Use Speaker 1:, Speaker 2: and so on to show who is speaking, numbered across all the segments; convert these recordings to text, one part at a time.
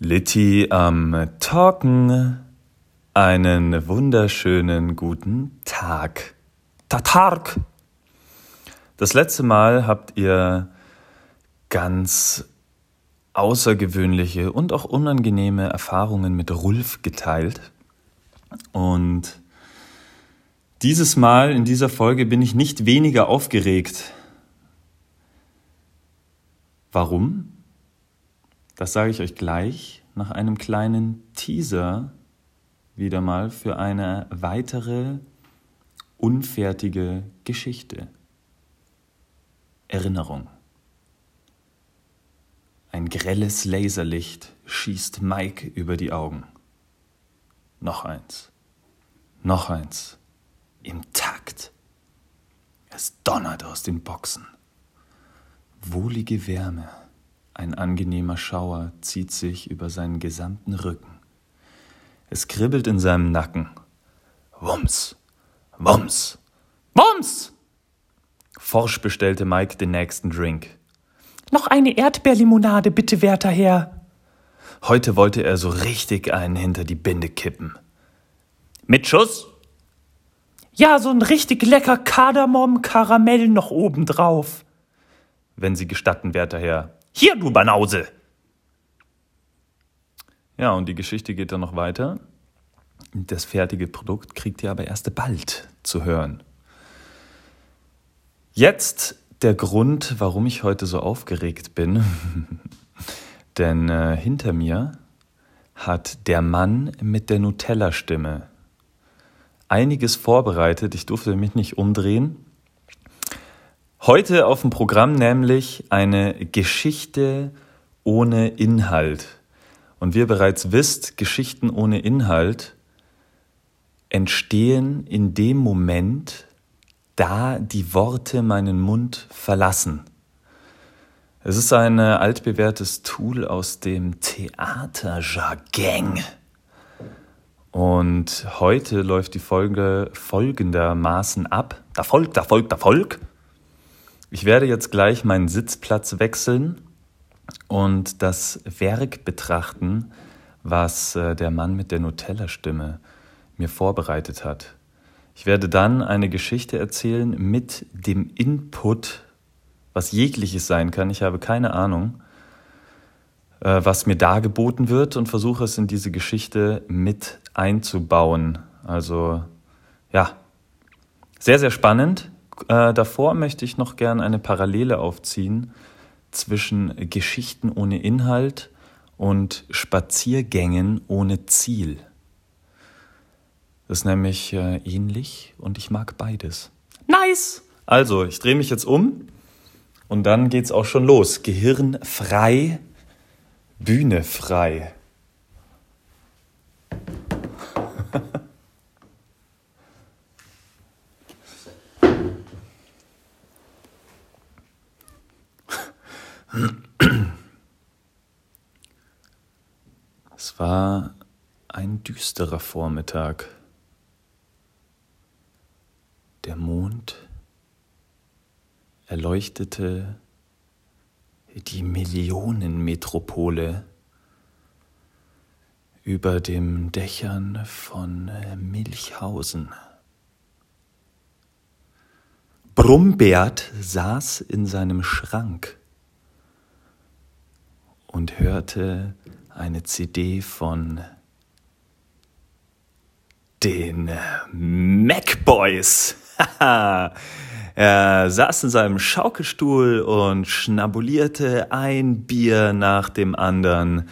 Speaker 1: Litti am Talken. Einen wunderschönen guten Tag. Tatark! Das letzte Mal habt ihr ganz außergewöhnliche und auch unangenehme Erfahrungen mit Rulf geteilt. Und dieses Mal in dieser Folge bin ich nicht weniger aufgeregt. Warum? Das sage ich euch gleich nach einem kleinen Teaser wieder mal für eine weitere unfertige Geschichte. Erinnerung. Ein grelles Laserlicht schießt Mike über die Augen. Noch eins. Noch eins. Im Takt. Es donnert aus den Boxen. Wohlige Wärme ein angenehmer Schauer zieht sich über seinen gesamten Rücken. Es kribbelt in seinem Nacken. Wumms, Wumms, Wumms! Forsch bestellte Mike den nächsten Drink.
Speaker 2: Noch eine Erdbeerlimonade, bitte, werter Herr.
Speaker 1: Heute wollte er so richtig einen hinter die Binde kippen. Mit Schuss?
Speaker 2: Ja, so ein richtig lecker Kardamom-Karamell noch obendrauf.
Speaker 1: Wenn Sie gestatten, werter Herr,
Speaker 2: hier, du Banause!
Speaker 1: Ja, und die Geschichte geht dann noch weiter. Das fertige Produkt kriegt ihr aber erst bald zu hören. Jetzt der Grund, warum ich heute so aufgeregt bin. Denn äh, hinter mir hat der Mann mit der Nutella-Stimme einiges vorbereitet. Ich durfte mich nicht umdrehen. Heute auf dem Programm nämlich eine Geschichte ohne Inhalt. Und wie ihr bereits wisst, Geschichten ohne Inhalt entstehen in dem Moment, da die Worte meinen Mund verlassen. Es ist ein altbewährtes Tool aus dem Theaterjargon. Und heute läuft die Folge folgendermaßen ab. Da folgt, da folgt, da folgt. Ich werde jetzt gleich meinen Sitzplatz wechseln und das Werk betrachten, was äh, der Mann mit der Nutella-Stimme mir vorbereitet hat. Ich werde dann eine Geschichte erzählen mit dem Input, was jegliches sein kann. Ich habe keine Ahnung, äh, was mir dargeboten wird und versuche es in diese Geschichte mit einzubauen. Also ja, sehr, sehr spannend. Äh, davor möchte ich noch gern eine Parallele aufziehen zwischen Geschichten ohne Inhalt und Spaziergängen ohne Ziel. Das ist nämlich äh, ähnlich und ich mag beides.
Speaker 2: Nice!
Speaker 1: Also, ich drehe mich jetzt um und dann geht's auch schon los. Gehirn frei, Bühne frei. Es war ein düsterer Vormittag. Der Mond erleuchtete die Millionenmetropole über dem Dächern von Milchhausen. Brumbert saß in seinem Schrank und hörte eine CD von den Mac Boys. er saß in seinem Schaukelstuhl und schnabulierte ein Bier nach dem anderen.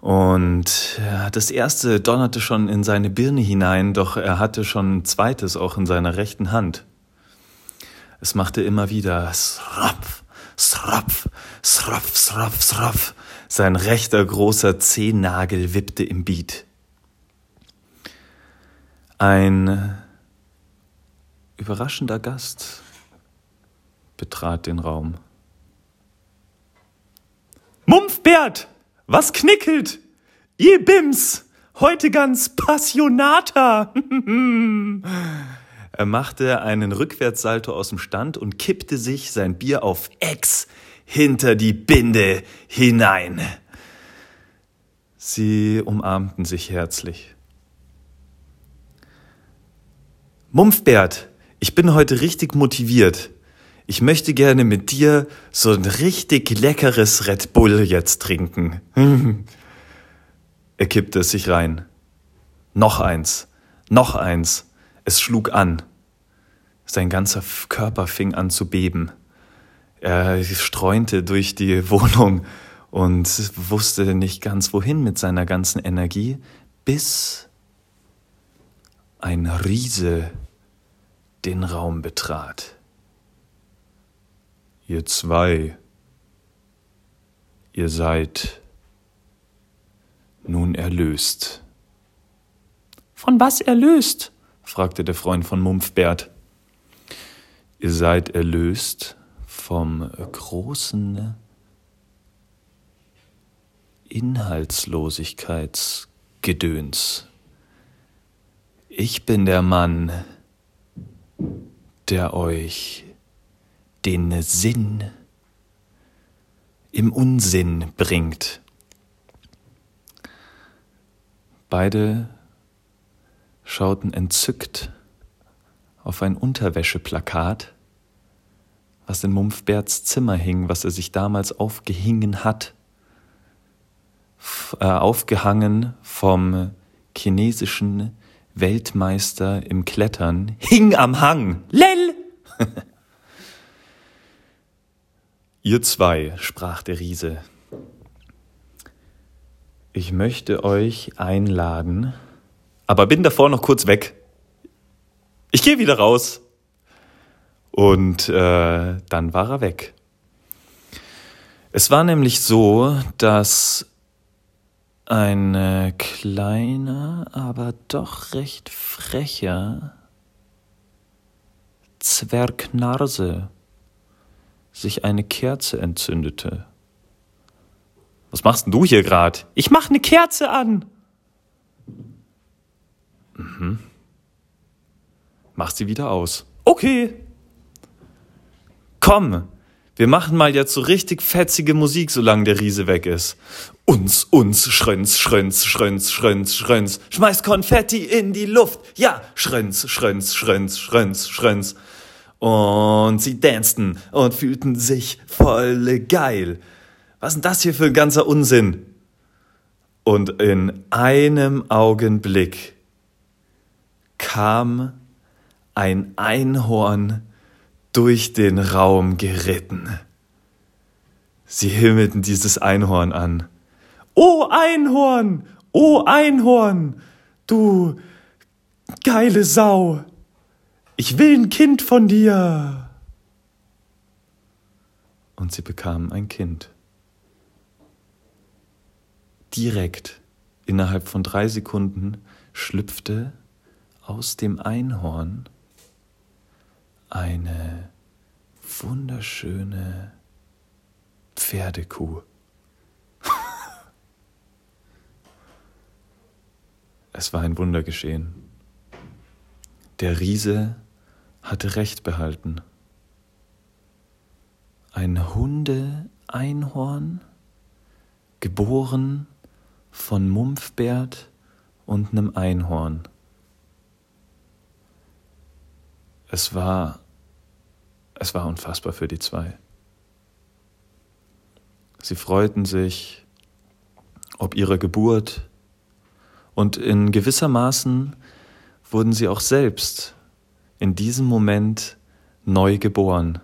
Speaker 1: Und das erste donnerte schon in seine Birne hinein, doch er hatte schon ein zweites auch in seiner rechten Hand. Es machte immer wieder Srapf, Srapf, Srapf, Srapf, Srapf. Sein rechter großer Zehennagel wippte im Beat. Ein überraschender Gast betrat den Raum.
Speaker 2: Mumpfbert, was knickelt? Ihr Bims, heute ganz passionater.
Speaker 1: er machte einen Rückwärtssalto aus dem Stand und kippte sich sein Bier auf Ex hinter die Binde hinein. Sie umarmten sich herzlich. Mumpfbert, ich bin heute richtig motiviert. Ich möchte gerne mit dir so ein richtig leckeres Red Bull jetzt trinken. er kippte es sich rein. Noch eins, noch eins. Es schlug an. Sein ganzer Körper fing an zu beben. Er streunte durch die Wohnung und wusste nicht ganz wohin mit seiner ganzen Energie, bis ein Riese den Raum betrat. Ihr zwei, ihr seid nun erlöst.
Speaker 2: Von was erlöst?
Speaker 1: Fragte der Freund von Mumpfbert. Ihr seid erlöst vom großen Inhaltslosigkeitsgedöns. Ich bin der Mann, der euch den Sinn im Unsinn bringt. Beide schauten entzückt auf ein Unterwäscheplakat, was in Mumpfberts Zimmer hing, was er sich damals aufgehingen hat, äh, aufgehangen vom chinesischen Weltmeister im Klettern, hing am Hang. Lell! Ihr zwei, sprach der Riese, ich möchte euch einladen, aber bin davor noch kurz weg. Ich gehe wieder raus. Und äh, dann war er weg. Es war nämlich so, dass ein kleiner, aber doch recht frecher Zwergnarse sich eine Kerze entzündete. Was machst denn du hier grad?
Speaker 2: Ich mach ne Kerze an.
Speaker 1: Mhm. Mach sie wieder aus.
Speaker 2: Okay.
Speaker 1: Komm, wir machen mal jetzt so richtig fetzige Musik, solange der Riese weg ist. Uns, uns, Schrönz, Schrönz, Schrönz, Schrönz, Schrönz. Schmeiß Konfetti in die Luft. Ja, Schrönz, Schrönz, Schrönz, Schrönz, Schrönz. Und sie dansten und fühlten sich voll geil. Was ist denn das hier für ein ganzer Unsinn? Und in einem Augenblick kam ein Einhorn durch den Raum geritten. Sie himmelten dieses Einhorn an.
Speaker 2: O Einhorn, o Einhorn, du geile Sau, ich will ein Kind von dir.
Speaker 1: Und sie bekamen ein Kind. Direkt, innerhalb von drei Sekunden, schlüpfte aus dem Einhorn eine wunderschöne Pferdekuh. es war ein Wunder geschehen. Der Riese hatte Recht behalten. Ein Hunde-Einhorn, geboren von Mumpfbert und einem Einhorn. Es war, es war unfassbar für die zwei. Sie freuten sich ob ihrer Geburt und in gewissermaßen wurden sie auch selbst in diesem Moment neu geboren.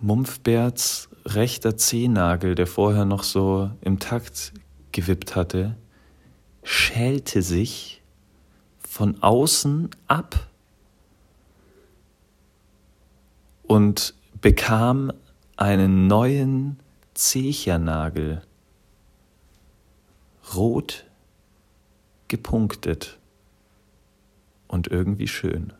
Speaker 1: Mumpfberts rechter Zehennagel, der vorher noch so im Takt gewippt hatte, schälte sich von außen ab und bekam einen neuen Zechernagel, rot gepunktet und irgendwie schön.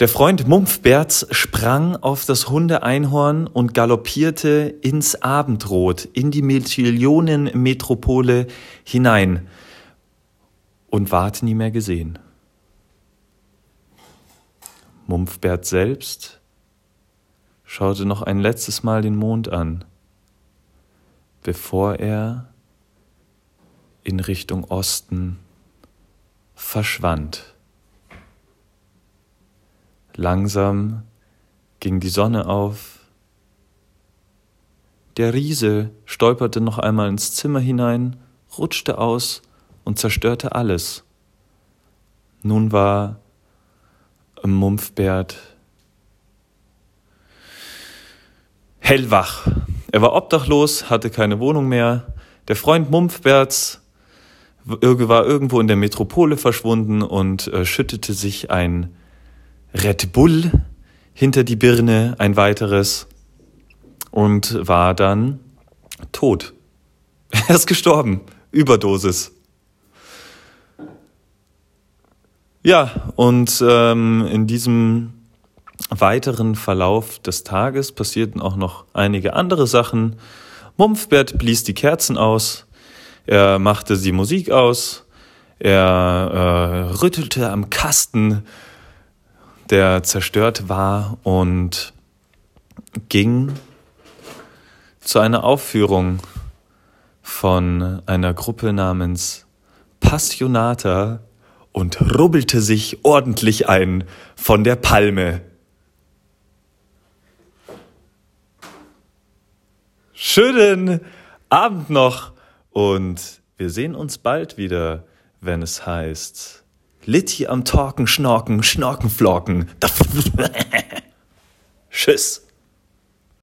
Speaker 1: Der Freund Mumpfberts sprang auf das Hundeeinhorn und galoppierte ins Abendrot, in die Millionenmetropole hinein und ward nie mehr gesehen. Mumpfbert selbst schaute noch ein letztes Mal den Mond an bevor er in Richtung Osten verschwand. Langsam ging die Sonne auf. Der Riese stolperte noch einmal ins Zimmer hinein, rutschte aus und zerstörte alles. Nun war Mumpfbert hellwach. Er war obdachlos, hatte keine Wohnung mehr. Der Freund Mumpfberts war irgendwo in der Metropole verschwunden und äh, schüttete sich ein Red Bull hinter die Birne, ein weiteres, und war dann tot. Er ist gestorben. Überdosis. Ja, und ähm, in diesem weiteren Verlauf des Tages passierten auch noch einige andere Sachen. Mumpfbert blies die Kerzen aus, er machte die Musik aus, er äh, rüttelte am Kasten, der zerstört war und ging zu einer Aufführung von einer Gruppe namens Passionata und rubbelte sich ordentlich ein von der Palme. Schönen Abend noch und wir sehen uns bald wieder, wenn es heißt Litti am Talken, Schnorken, Schnorken, Flocken. Tschüss.